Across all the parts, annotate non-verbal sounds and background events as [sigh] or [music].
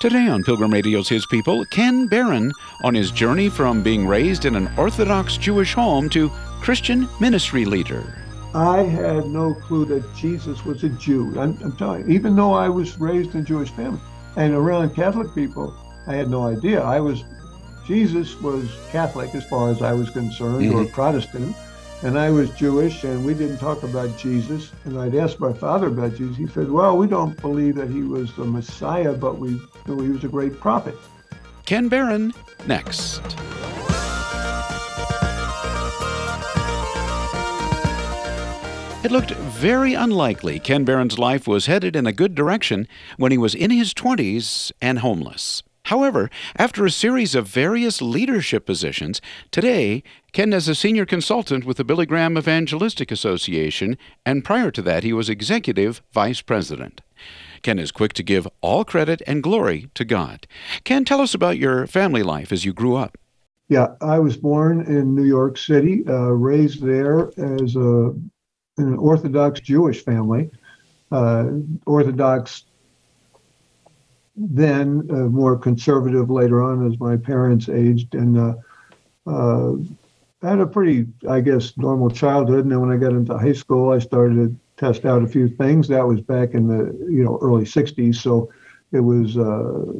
Today on Pilgrim Radio's His People, Ken Barun on his journey from being raised in an Orthodox Jewish home to Christian ministry leader. I had no clue that Jesus was a Jew. I'm, I'm telling you, even though I was raised in Jewish family and around Catholic people, I had no idea. I was Jesus was Catholic as far as I was concerned, mm-hmm. or Protestant, and I was Jewish, and we didn't talk about Jesus. And I'd asked my father about Jesus. He said, "Well, we don't believe that he was the Messiah, but we know he was a great prophet." Ken Barun next. It looked very unlikely Ken Barun's life was headed in a good direction when he was in his 20s and homeless. However, after a series of various leadership positions, today Ken is a senior consultant with the Billy Graham Evangelistic Association, and prior to that, he was executive vice president. Ken is quick to give all credit and glory to God. Ken, tell us about your family life as you grew up. Yeah, I was born in New York City, uh, raised there as a, an Orthodox Jewish family. Uh, Orthodox then, uh, more conservative later on as my parents aged, and uh, uh, had a pretty, I guess, normal childhood. And then when I got into high school, I started to test out a few things. That was back in the you know early '60s, so it was uh,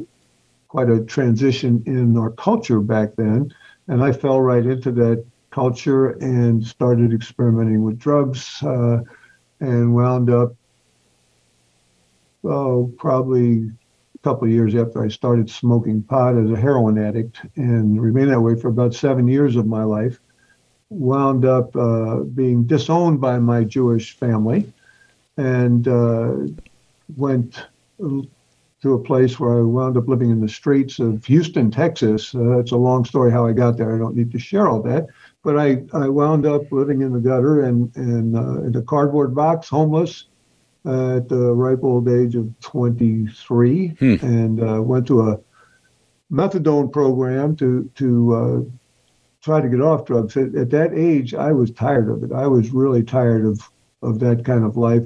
quite a transition in our culture back then. And I fell right into that culture and started experimenting with drugs uh, and wound up oh probably couple years after I started smoking pot as a heroin addict and remained that way for about seven years of my life. Wound up uh, being disowned by my Jewish family and uh, went to a place where I wound up living in the streets of Houston, Texas. Uh, it's a long story how I got there. I don't need to share all that. But I, I wound up living in the gutter and, and uh, in a cardboard box, homeless, at the ripe old age of 23 hmm. and uh, went to a methadone program to to uh, try to get off drugs. At, at, that age, I was tired of it. I was really tired of of that kind of life.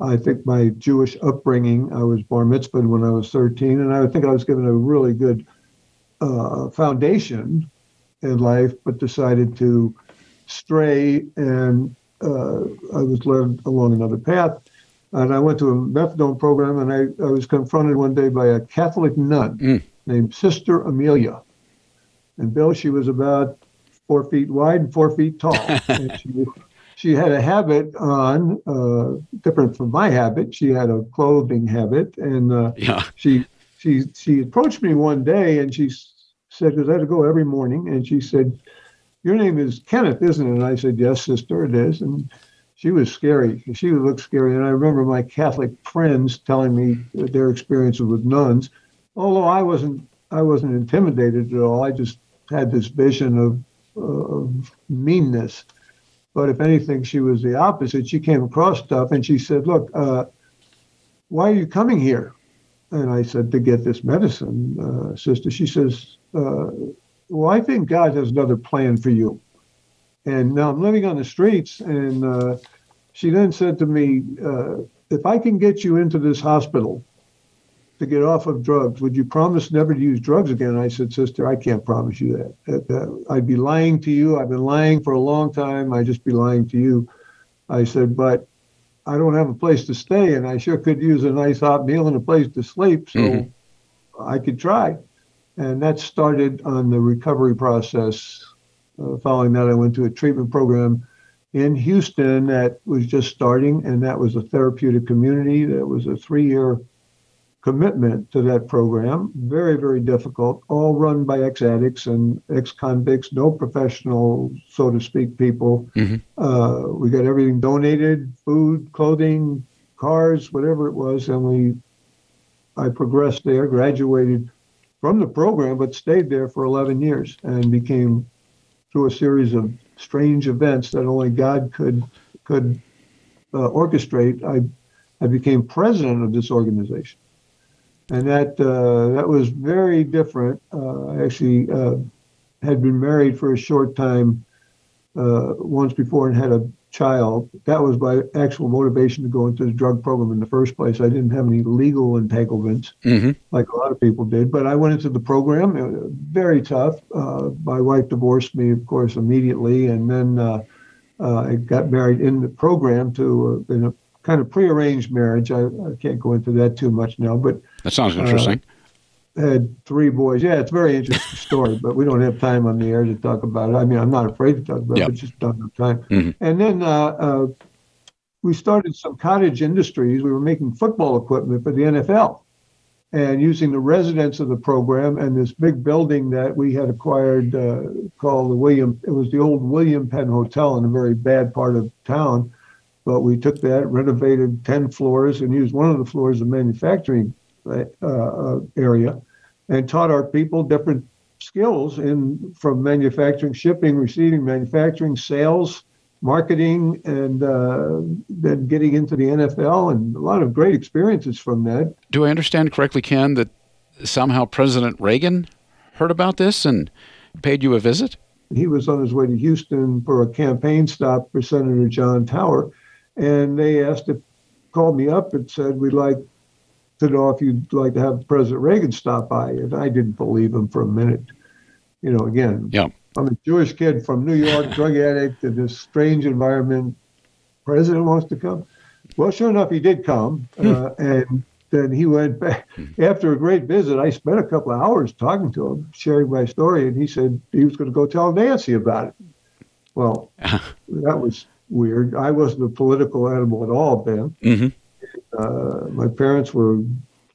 I think my Jewish upbringing, I was bar mitzvahed when I was 13, and I think I was given a really good uh, foundation in life, but decided to stray, and uh, I was led along another path and I went to a methadone program, and I, I was confronted one day by a Catholic nun mm. named Sister Amelia. And Bill, she was about four feet wide and four feet tall. [laughs] and she, she had a habit on, uh, different from my habit. She had a clothing habit, and uh, yeah. she she she approached me one day, and she said, "Because I had to go every morning," and she said, "Your name is Kenneth, isn't it?" And I said, "Yes, sister, it is." And she was scary. She looked scary. And I remember my Catholic friends telling me their experiences with nuns. Although I wasn't, I wasn't intimidated at all. I just had this vision of, uh, of meanness. But if anything, she was the opposite. She came across stuff and she said, "Look, uh, why are you coming here?" And I said, "To get this medicine, uh, sister." She says, uh, "Well, I think God has another plan for you." And now I'm living on the streets. And uh, she then said to me, uh, If I can get you into this hospital to get off of drugs, would you promise never to use drugs again? I said, Sister, I can't promise you that. I'd be lying to you. I've been lying for a long time. I'd just be lying to you. I said, But I don't have a place to stay, and I sure could use a nice hot meal and a place to sleep. So mm-hmm. I could try. And that started on the recovery process uh, following that, I went to a treatment program in Houston that was just starting, and that was a therapeutic community. That was a three year commitment to that program. Very, very difficult, all run by ex addicts and ex convicts, no professional, so to speak, people. Mm-hmm. Uh, we got everything donated food, clothing, cars, whatever it was. And we, I progressed there, graduated from the program, but stayed there for 11 years and became through a series of strange events that only God could could uh, orchestrate, I I became president of this organization, and that uh, that was very different. Uh, I actually uh, had been married for a short time uh, once before and had a child. That was my actual motivation to go into the drug program in the first place. I didn't have any legal entanglements hmm like a lot of people did, but I went into the program. It was very tough. Uh, my wife divorced me, of course, immediately, and then uh, uh, I got married in the program to uh, in a kind of prearranged marriage. I, I can't go into that too much now, but That sounds interesting. Had three boys. Yeah, it's a very interesting story, but we don't have time on the air to talk about it. I mean, I'm not afraid to talk about Yeah. it, but just don't have time. Mhm. And then uh, uh, we started some cottage industries. We were making football equipment for the NFL and using the residents of the program and this big building that we had acquired uh, called the William, it was the old William Penn Hotel in a very bad part of town. But we took that, renovated 10 floors, and used one of the floors of manufacturing uh, uh, area and taught our people different skills in from manufacturing, shipping, receiving, manufacturing, sales, marketing, and uh, then getting into the NFL and a lot of great experiences from that. Do I understand correctly, Ken, that somehow President Reagan heard about this and paid you a visit? He was on his way to Houston for a campaign stop for Senator John Tower, and they asked if called me up and said we'd like to know if you'd like to have President Reagan stop by, and I didn't believe him for a minute. You know, again, Yeah. I'm a Jewish kid from New York, drug addict in this strange environment. President wants to come. Well, sure enough, he did come, uh, and then he went back. After a great visit, I spent a couple of hours talking to him, sharing my story, and he said he was going to go tell Nancy about it. Well, [laughs] that was weird. I wasn't a political animal at all then. hmm Uh, my parents were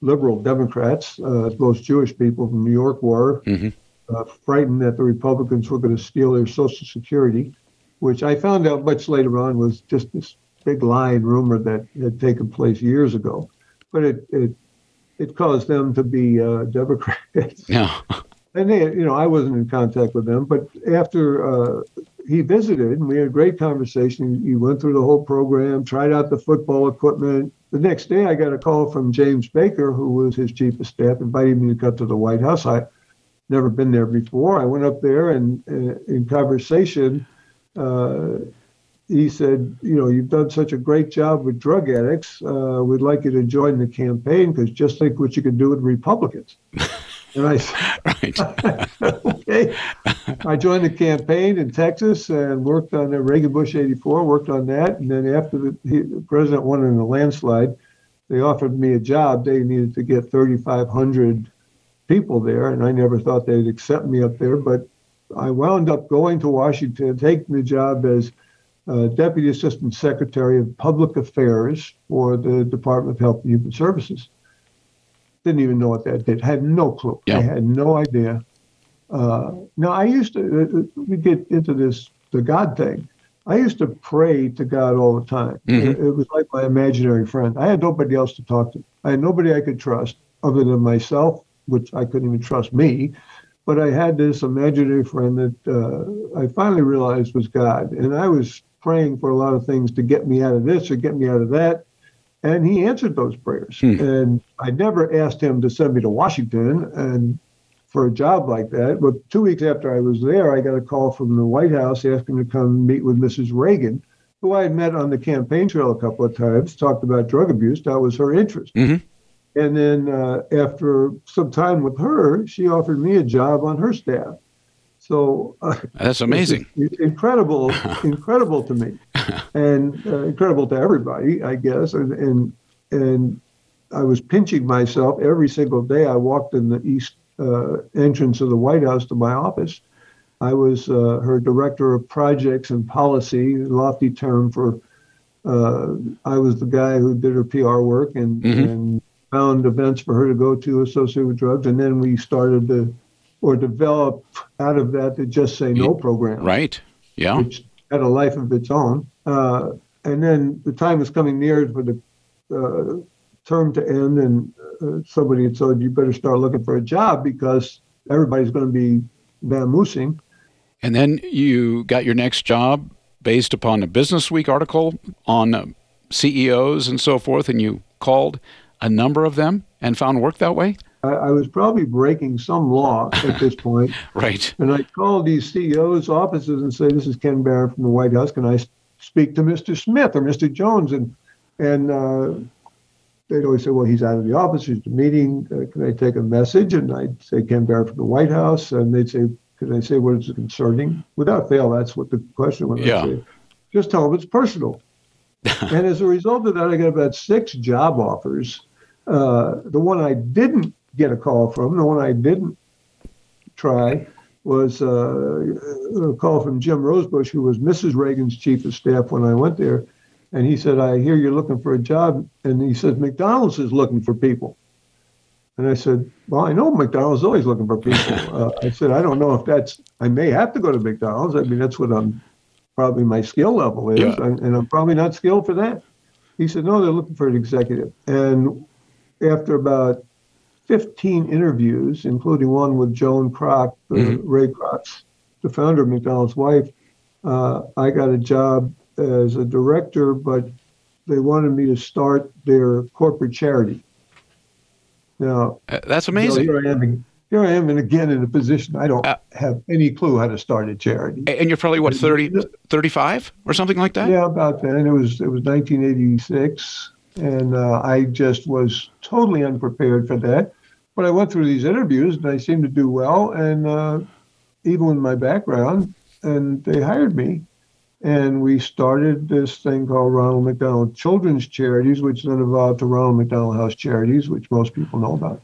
liberal Democrats, uh, as most Jewish people from New York were, Mhm. uh, frightened that the Republicans were going to steal their Social Security, which I found out much later on was just this big lie and rumor that had taken place years ago. But it it, it caused them to be uh, Democrats. Yeah. [laughs] And they, you know, I wasn't in contact with them, but after uh, he visited and we had a great conversation, he went through the whole program, tried out the football equipment. The next day, I got a call from James Baker, who was his chief of staff, inviting me to come to the White House. I never been there before. I went up there, and uh, in conversation, uh, he said, "You know, you've done such a great job with drug addicts. Uh, we'd like you to join the campaign because just think what you can do with Republicans." [laughs] Right. [laughs] [laughs] okay. I joined the campaign in Texas and worked on the Reagan Bush 84, worked on that. And then after the, he, the president won in a landslide, they offered me a job. They needed to get 3,500 people there, and I never thought they'd accept me up there. But I wound up going to Washington, taking the job as uh, Deputy Assistant Secretary of Public Affairs for the Department of Health and Human Services. Didn't even know what that did. Had no clue. Yeah. I had no idea. Uh, now I used to. Uh, we get into this the God thing. I used to pray to God all the time. Mhm. It, it was like my imaginary friend. I had nobody else to talk to. I had nobody I could trust other than myself, which I couldn't even trust me. But I had this imaginary friend that uh, I finally realized was God, and I was praying for a lot of things to get me out of this or get me out of that. And he answered those prayers. Hmm. And I never asked him to send me to Washington and for a job like that. But two weeks after I was there, I got a call from the White House asking to come meet with Mrs. Reagan, who I had met on the campaign trail a couple of times, talked about drug abuse. That was her interest. Mhm. And then uh, after some time with her, she offered me a job on her staff. So uh, That's [laughs] amazing. it's incredible, [laughs] incredible to me, [laughs] and uh, incredible to everybody, I guess. And, and and I was pinching myself every single day. I walked in the east uh, entrance of the White House to my office. I was uh, her director of projects and policy, lofty term for. Uh, I was the guy who did her PR work and, Mhm. and found events for her to go to associated with drugs, and then we started to, or develop out of that the Just Say No program Right. Yeah. which had a life of its own. Uh, and then the time was coming near for the uh, term to end, and uh, somebody had said, "You better start looking for a job because everybody's going to be vamoosing." And then you got your next job based upon a Business Week article on uh, CEOs and so forth, and you called a number of them and found work that way? I, I was probably breaking some law at this [laughs] point, Right. and I called these CEOs' offices and say, "This is Ken Barun from the White House. Can I speak to Mr. Smith or Mr. Jones, and and uh, they'd always say, "Well, he's out of the office. He's the meeting. Uh, can I take a message?" And I'd say, "Ken Barun from the White House," and they'd say, "Can I say what is concerning?" Without fail, that's what the question was. Yeah. Say, Just tell them it's personal. [laughs] and as a result of that, I got about six job offers. Uh, the one I didn't get a call from, the one I didn't try, was uh, a call from Jim Rosebush, who was Mrs. Reagan's chief of staff when I went there. And he said, I hear you're looking for a job. And he said, McDonald's is looking for people. And I said, Well, I know McDonald's is always looking for people. [laughs] Uh, I said, I don't know if that's, I may have to go to McDonald's. I mean, that's what I'm probably my skill level is. Yeah. And I'm probably not skilled for that. He said, No, they're looking for an executive. And after about 15 interviews, including one with Joan Kroc, mm-hmm. Ray Kroc's, the founder of McDonald's wife, uh, I got a job as a director, but they wanted me to start their corporate charity. Now, uh, that's amazing. You know, here I am. Here I am, and again in a position I don't uh, have any clue how to start a charity. And you're probably what 30, 35 or something like that. Yeah, about that. And it was it was 1986, and uh, I just was totally unprepared for that. But I went through these interviews, and I seemed to do well, and uh, even with my background, and they hired me and we started this thing called Ronald McDonald Children's Charities, which then evolved to Ronald McDonald House Charities, which most people know about.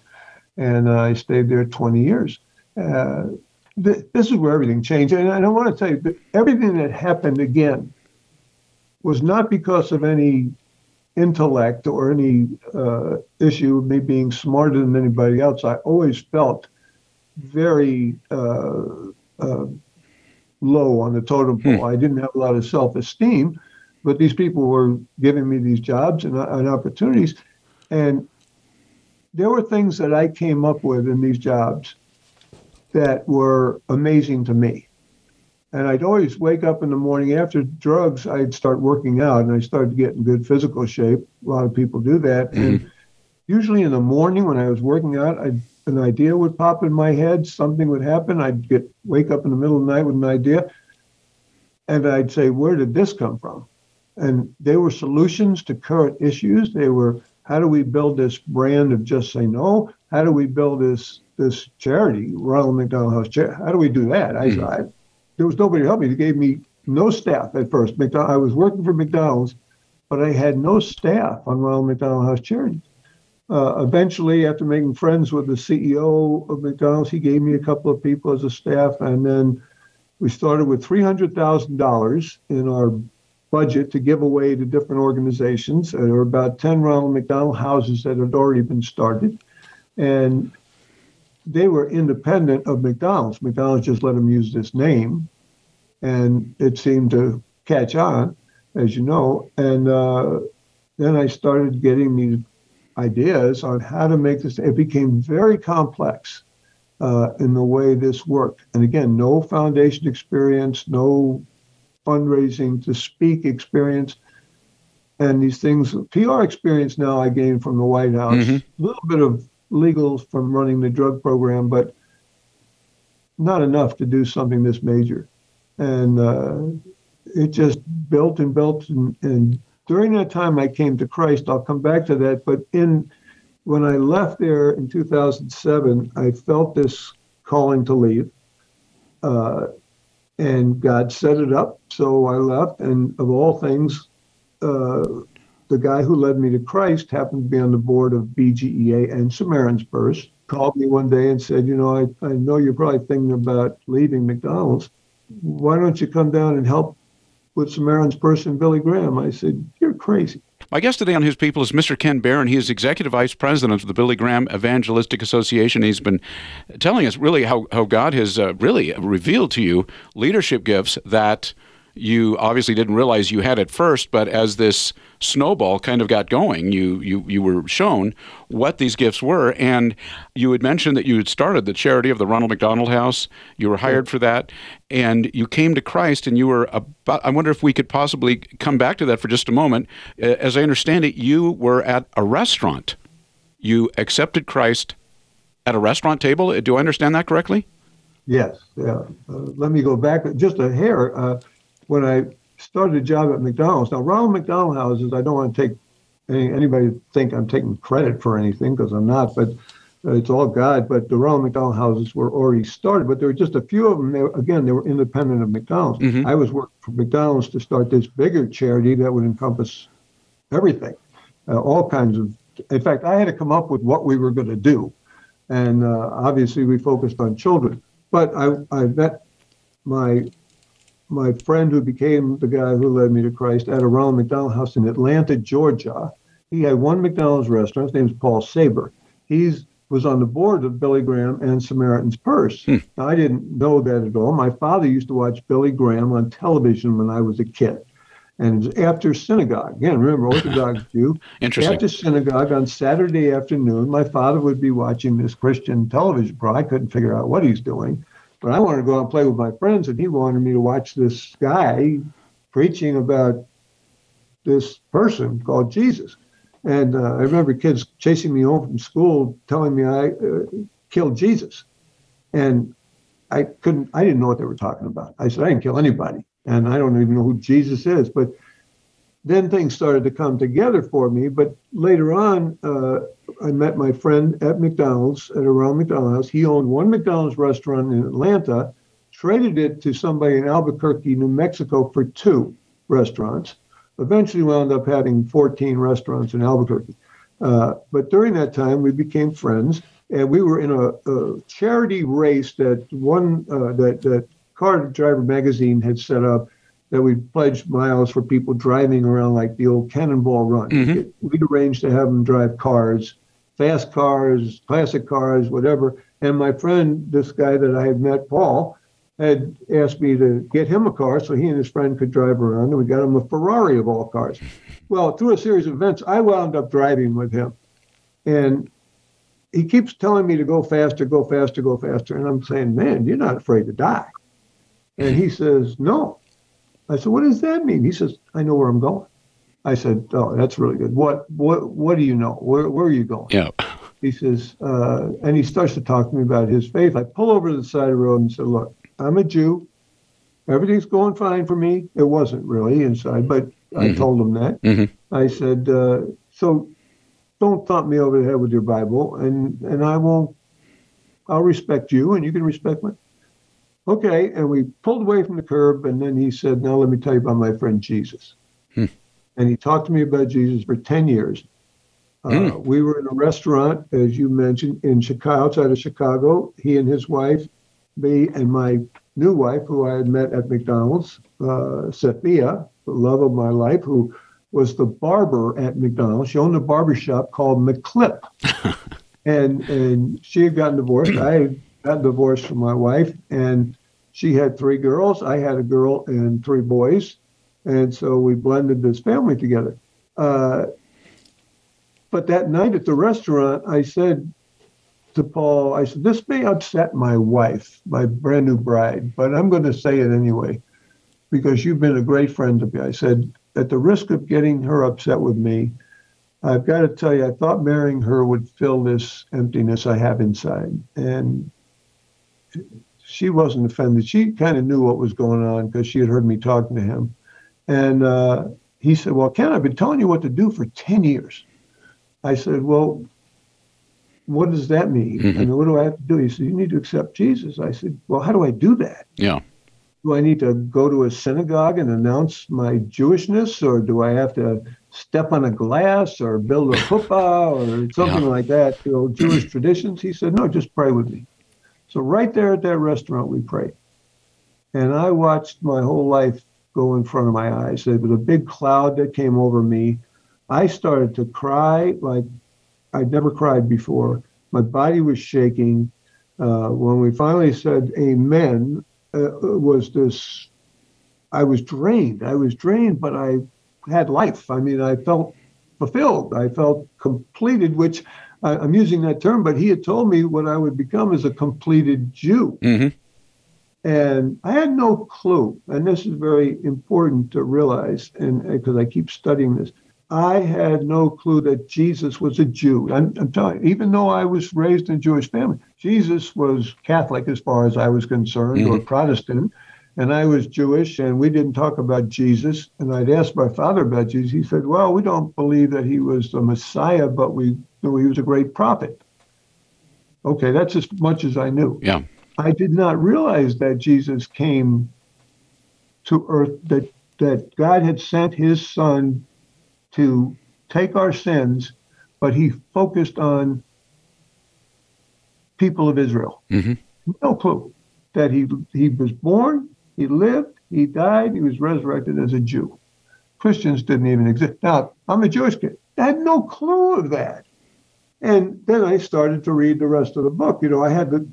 And uh, I stayed there 20 years. Uh, th- this is where everything changed. And I don't want to tell you everything that happened again was not because of any intellect or any uh, issue of me being smarter than anybody else. I always felt very uh, uh, low on the totem pole. Hmm. I didn't have a lot of self esteem, but these people were giving me these jobs and, and opportunities. And there were things that I came up with in these jobs that were amazing to me. And I'd always wake up in the morning after drugs, I'd start working out and I started getting good physical shape. A lot of people do that. Mm-hmm. And usually in the morning when I was working out, I'd an idea would pop in my head, something would happen. I'd get wake up in the middle of the night with an idea, and I'd say, "Where did this come from?" And they were solutions to current issues. They were, "How do we build this brand of just say no? How do we build this this charity, Ronald McDonald House Charity? How do we do that?" Mm-hmm. I, I there was nobody to help me. They gave me no staff at first. McDonald, I was working for McDonald's, but I had no staff on Ronald McDonald House Charity. Uh, eventually, after making friends with the CEO of McDonald's, he gave me a couple of people as a staff, and then we started with three hundred thousand dollars in our budget to give away to different organizations. There were about ten Ronald McDonald houses that had already been started, and they were independent of McDonald's. McDonald's just let them use this name, and it seemed to catch on, as you know. And uh, then I started getting these ideas on how to make this. It became very complex uh, in the way this worked. And again, no foundation experience, no fundraising to speak experience. And these things, PR experience now I gained from the White House, mm-hmm. a little bit of legal from running the drug program, but not enough to do something this major. And uh, it just built and built and, and during that time I came to Christ. I'll come back to that. But in when I left there in 2007, I felt this calling to leave. Uh, and God set it up. So I left. And of all things, uh, the guy who led me to Christ happened to be on the board of BGEA and Samaritan's Purse. Called me one day and said, You know, I, I know you're probably thinking about leaving McDonald's. Why don't you come down and help with Samaritan's Purse and Billy Graham. I said, You're crazy. My guest today on His People is Mr. Ken Barun. He is Executive Vice President of the Billy Graham Evangelistic Association. He's been telling us really how, how God has uh, really revealed to you leadership gifts that you obviously didn't realize you had at first, but as this snowball kind of got going, you you you were shown what these gifts were, and you had mentioned that you had started the charity of the Ronald McDonald House. You were hired for that, and you came to Christ, and you were about. I wonder if we could possibly come back to that for just a moment. As I understand it, you were at a restaurant. You accepted Christ at a restaurant table. Do I understand that correctly? Yes. Uh, let me go back just a hair. Uh, when I started a job at McDonald's. Now, Ronald McDonald houses, I don't want to take any, anybody think I'm taking credit for anything because I'm not, but uh, it's all God. But the Ronald McDonald houses were already started, but there were just a few of them. They, again, they were independent of McDonald's. Mhm. I was working for McDonald's to start this bigger charity that would encompass everything, uh, all kinds of. In fact, I had to come up with what we were going to do, and uh, obviously we focused on children. But I, I met my my friend who became the guy who led me to Christ at a Ronald McDonald House in Atlanta, Georgia. He had one McDonald's restaurant. His name is Paul Saber. He was on the board of Billy Graham and Samaritan's Purse. Hmm. Now, I didn't know that at all. My father used to watch Billy Graham on television when I was a kid. And it was after synagogue. Again, remember, Orthodox Jew. [laughs] Interesting. After synagogue on Saturday afternoon, my father would be watching this Christian television program. I couldn't figure out what he's doing, but I wanted to go out and play with my friends, and he wanted me to watch this guy preaching about this person called Jesus. And uh, I remember kids chasing me home from school, telling me I uh, killed Jesus, and I couldn't. I didn't know what they were talking about. I said I didn't kill anybody, and I don't even know who Jesus is. But then things started to come together for me. But later on, uh, I met my friend at McDonald's at around McDonald's. He owned one McDonald's restaurant in Atlanta, traded it to somebody in Albuquerque, New Mexico, for two restaurants. Eventually, wound up having 14 restaurants in Albuquerque. Uh, but during that time, we became friends, and we were in a, a charity race that one uh, that that Car Driver magazine had set up that we pledged miles for people driving around like the old Cannonball Run. Mhm. We'd arranged to have them drive cars, fast cars, classic cars, whatever. And my friend, this guy that I had met, Paul, had asked me to get him a car so he and his friend could drive around, and we got him a Ferrari of all cars. [laughs] Well, through a series of events, I wound up driving with him, and he keeps telling me to go faster, go faster, go faster, and I'm saying, "Man, you're not afraid to die." And he says, "No." I said, "What does that mean?" He says, "I know where I'm going." I said, "Oh, that's really good. What what what do you know? Where where are you going?" Yeah. he says, uh, and he starts to talk to me about his faith. I pull over to the side of the road and said, Look, I'm a Jew. Everything's going fine for me. It wasn't really inside, but I Mhm. told him that. Mhm. I said, uh, So don't thump me over the head with your Bible, and, and I won't, I'll respect you, and you can respect me. Okay. And we pulled away from the curb, and then he said, Now let me tell you about my friend Jesus. Hmm. And he talked to me about Jesus for 10 years. Uh, Hmm. We were in a restaurant, as you mentioned, in Chicago, outside of Chicago. He and his wife, me and my new wife, who I had met at McDonald's, uh, Sophia, the love of my life, who was the barber at McDonald's. She owned a barber shop called McClip. [laughs] and and she had gotten divorced. I had gotten divorced from my wife, and she had three girls. I had a girl and three boys. And so we blended this family together. Uh, but that night at the restaurant, I said to Paul, I said, This may upset my wife, my brand new bride, but I'm going to say it anyway because you've been a great friend to me. I said, At the risk of getting her upset with me, I've got to tell you, I thought marrying her would fill this emptiness I have inside. And she wasn't offended. She kind of knew what was going on because she had heard me talking to him. And uh, he said, Well, Ken, I've been telling you what to do for 10 years. I said, Well, what does that mean? Mhm. And what do I have to do? He said, You need to accept Jesus. I said, Well, how do I do that? Yeah. Do I need to go to a synagogue and announce my Jewishness, or do I have to step on a glass or build a chuppah or [laughs] something Yeah. like that? You know, Jewish [clears throat] traditions. He said, No, just pray with me. So right there at that restaurant, we prayed, and I watched my whole life go in front of my eyes. There was a big cloud that came over me. I started to cry like I'd never cried before. My body was shaking. Uh, when we finally said amen, uh, was this I was drained. I was drained, but I had life. I mean, I felt fulfilled. I felt completed, which I, I'm using that term, but he had told me what I would become as a completed Jew. hmm And I had no clue, and this is very important to realize, and because I keep studying this, I had no clue that Jesus was a Jew. I'm, I'm telling you, even though I was raised in a Jewish family, Jesus was Catholic as far as I was concerned, or Protestant, and I was Jewish, and we didn't talk about Jesus. And I'd asked my father about Jesus. He said, "Well, we don't believe that he was the Messiah, but we knew he was a great prophet." Okay, that's as much as I knew. Yeah. I did not realize that Jesus came to earth that that God had sent his son to take our sins, but he focused on people of Israel. Mm-hmm. No clue that he he was born, he lived, he died, he was resurrected as a Jew. Christians didn't even exist. Now, I'm a Jewish kid. I had no clue of that. And then I started to read the rest of the book. You know, I had to,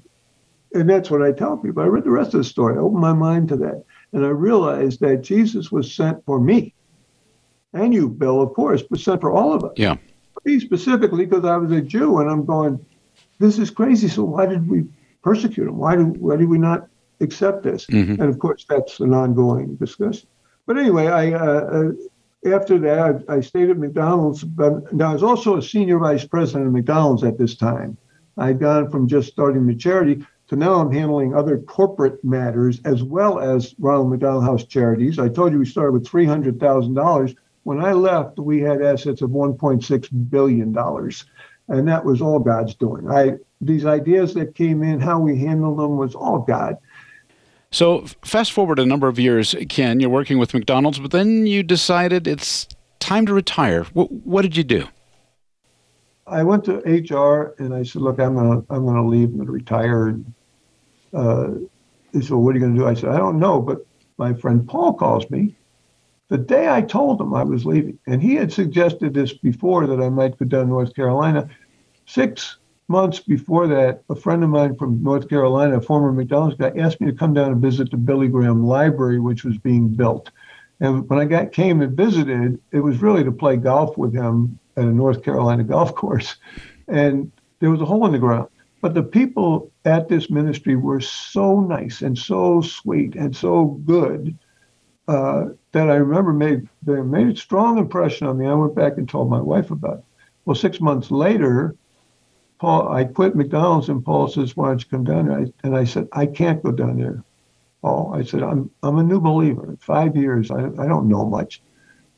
and that's what I tell people. I read the rest of the story, I opened my mind to that. And I realized that Jesus was sent for me and you, Bill, of course, but sent for all of us. Yeah. Me specifically because I was a Jew and I'm going, this is crazy. So why did we persecute him? Why did, why did we not accept this? Mm-hmm. And of course, that's an ongoing discussion. But anyway, I uh, uh, after that, I, I stayed at McDonald's. But now I was also a senior vice president of McDonald's at this time. I'd gone from just starting the charity to now I'm handling other corporate matters as well as Ronald McDonald House Charities. I told you we started with three hundred thousand dollars. When I left, we had assets of one point six billion dollars, and that was all God's doing. I these ideas that came in, how we handled them, was all God. So, fast forward a number of years, Ken, you're working with McDonald's, but then you decided it's time to retire. What, what did you do? I went to HR and I said, "Look, I'm gonna I'm gonna leave. I'm gonna retire." And, uh, they said, "What are you gonna do?" I said, "I don't know." But my friend Paul calls me the day I told him I was leaving, and he had suggested this before that I might go down to North Carolina. Six months before that, a friend of mine from North Carolina, a former McDonald's guy, asked me to come down and visit the Billy Graham Library, which was being built. And when I got came and visited, it was really to play golf with him at a North Carolina [laughs] golf course. And there was a hole in the ground. But the people at this ministry were so nice and so sweet and so good uh, that I remember made they made a strong impression on me. I went back and told my wife about it. Well, six months later, Paul, I quit McDonald's, and Paul says, "Why don't you come down there?" I, and I said, "I can't go down there." Paul, I said, "I'm I'm a new believer. Five years, I I don't know much."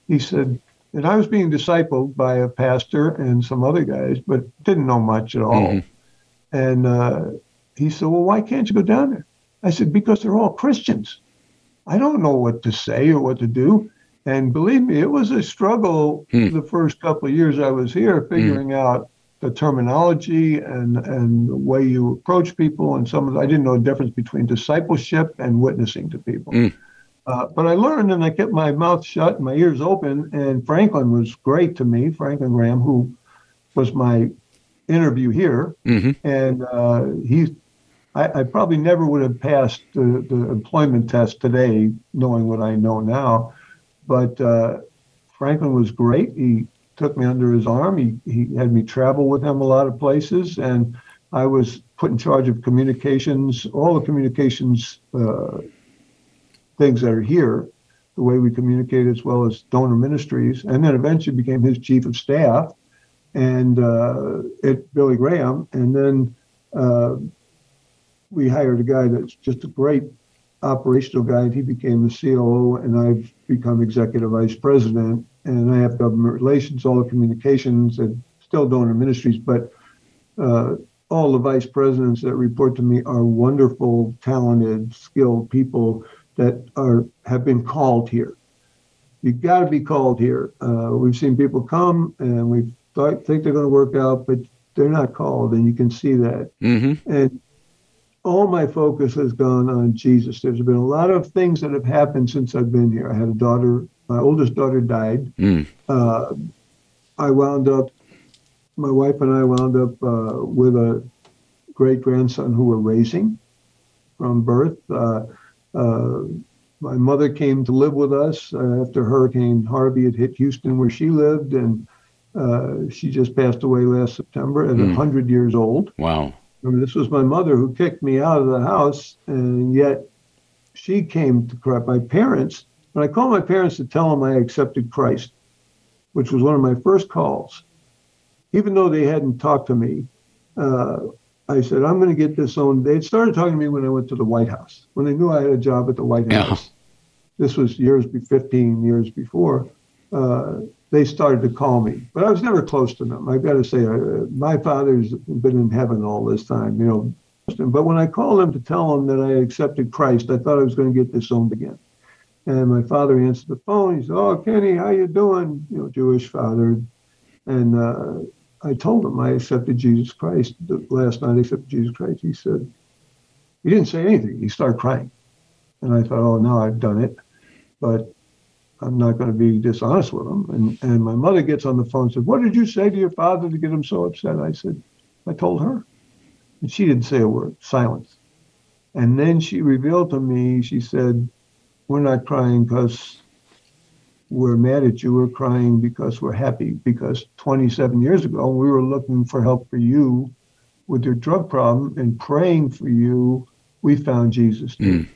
He said, and I was being discipled by a pastor and some other guys, but didn't know much at all. Mhm. And uh, he said, "Well, why can't you go down there?" I said, "Because they're all Christians. I don't know what to say or what to do." And believe me, it was a struggle Hmm. the first couple of years I was here, figuring out the terminology and and the way you approach people. And some of the, I didn't know the difference between discipleship and witnessing to people. Hmm. Uh, but I learned, and I kept my mouth shut, and my ears open. And Franklin was great to me, Franklin Graham, who was my interview here, Mhm. and uh, he. I, I probably never would have passed the, the employment test today, knowing what I know now. But uh, Franklin was great. He took me under his arm. He, he had me travel with him a lot of places, and I was put in charge of communications, all the communications uh, things that are here, the way we communicate, as well as donor ministries, and then eventually became his chief of staff, and uh, at Billy Graham, and then uh, we hired a guy that's just a great operational guy, and he became the COO, and I've become executive vice president, and I have government relations, all the communications, and still donor ministries, but uh, all the vice presidents that report to me are wonderful, talented, skilled people that are have been called here. You've got to be called here. Uh, we've seen people come and we thought, think they're going to work out, but they're not called, and you can see that. Mhm. And all my focus has gone on Jesus. There's been a lot of things that have happened since I've been here. I had a daughter. My oldest daughter died. Mm. Uh, I wound up. My wife and I wound up uh, with a great grandson who we're raising from birth. Uh, uh, my mother came to live with us uh, after Hurricane Harvey had hit Houston, where she lived, and uh, she just passed away last September at Mm. 100 years old. Wow. Remember, this was my mother who kicked me out of the house, and yet she came to Christ. My parents, when I called my parents to tell them I accepted Christ, which was one of my first calls, even though they hadn't talked to me, uh, I said, I'm going to get this on. They had started talking to me when I went to the White House, when they knew I had a job at the White House. Yeah. This was years, 15 years before. Uh, they started to call me, but I was never close to them. I've got to say, uh, my father's been in heaven all this time, you know. But when I called them to tell them that I accepted Christ, I thought I was going to get disowned again. And my father answered the phone. He said, "Oh, Kenny, how you doing? You know, Jewish father." And uh, I told him I accepted Jesus Christ. The last night I accepted Jesus Christ. He said, he didn't say anything. He started crying. And I thought, oh, no, I've done it. But I'm not going to be dishonest with him. And, and my mother gets on the phone and said, what did you say to your father to get him so upset? I said, I told her. And she didn't say a word, silence. And then she revealed to me, she said, we're not crying because we're mad at you. We're crying because we're happy. Because 27 years ago, we were looking for help for you with your drug problem and praying for you. We found Jesus. Mm.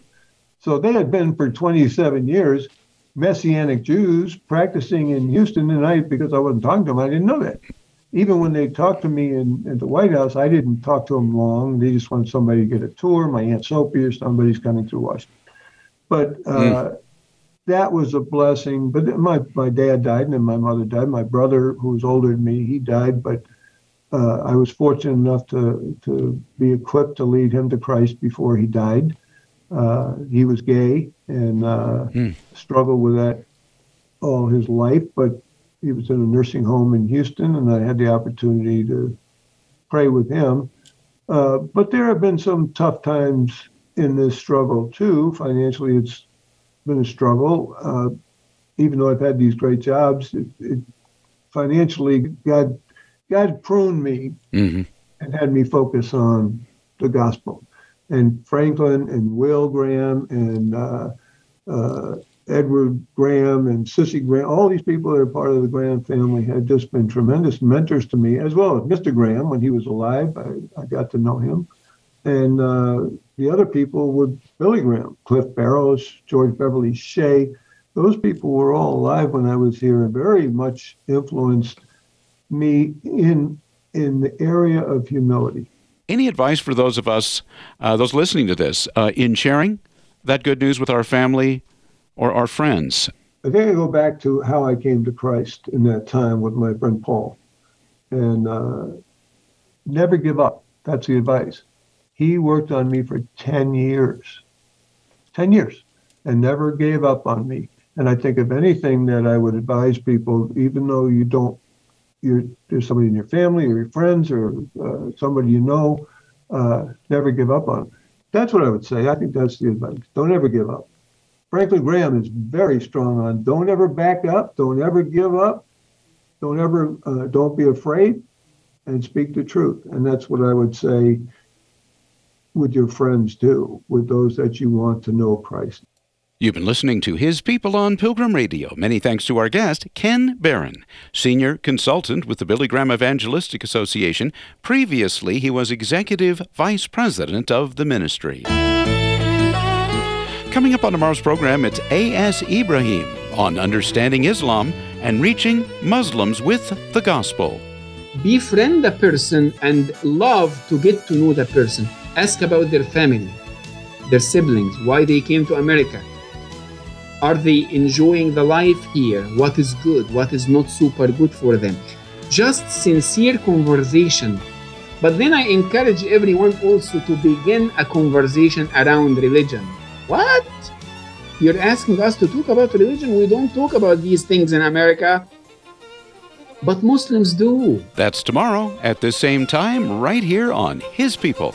So they had been for 27 years Messianic Jews practicing in Houston, and I, because I wasn't talking to them, I didn't know that. Even when they talked to me in, at the White House, I didn't talk to them long. They just wanted somebody to get a tour. My Aunt Sophie or somebody's coming through Washington. But uh, mm that was a blessing. But my, my dad died and then my mother died. My brother, who was older than me, he died. But uh, I was fortunate enough to, to be equipped to lead him to Christ before he died. Uh, he was gay and uh, hmm. struggled with that all his life, but he was in a nursing home in Houston, and I had the opportunity to pray with him. Uh, but there have been some tough times in this struggle too. Financially, it's been a struggle. Uh, even though I've had these great jobs, it, it, financially, God, God pruned me mm-hmm. and had me focus on the gospel. And Franklin and Will Graham and uh, uh, Edward Graham and Cissie Graham, all these people that are part of the Graham family have just been tremendous mentors to me, as well as Mr. Graham when he was alive. I, I got to know him. And uh, the other people were Billy Graham, Cliff Barrows, George Beverly Shea. Those people were all alive when I was here and very much influenced me in in the area of humility. Any advice for those of us, uh, those listening to this, uh, in sharing that good news with our family or our friends? I think I go back to how I came to Christ in that time with my friend Paul, and uh, never give up. That's the advice. He worked on me for 10 years, 10 years, and never gave up on me. And I think if anything that I would advise people, even though you don't, you're, there's somebody in your family or your friends or uh, somebody you know, uh, never give up on. That's what I would say. I think that's the advice. Don't ever give up. Franklin Graham is very strong on don't ever back up, don't ever give up, don't ever, uh, don't be afraid, and speak the truth. And that's what I would say with your friends too, with those that you want to know Christ. You've been listening to His People on Pilgrim Radio. Many thanks to our guest, Ken Barun, Senior Consultant with the Billy Graham Evangelistic Association. Previously, he was Executive Vice President of the ministry. Coming up on tomorrow's program, it's A.S. Ibrahim on understanding Islam and reaching Muslims with the gospel. Befriend a person and love to get to know the person ask about their family, their siblings, why they came to America. Are they enjoying the life here? What is good? What is not super good for them? Just sincere conversation. But then I encourage everyone also to begin a conversation around religion. What? You're asking us to talk about religion? We don't talk about these things in America. But Muslims do. That's tomorrow at the same time, right here on His People.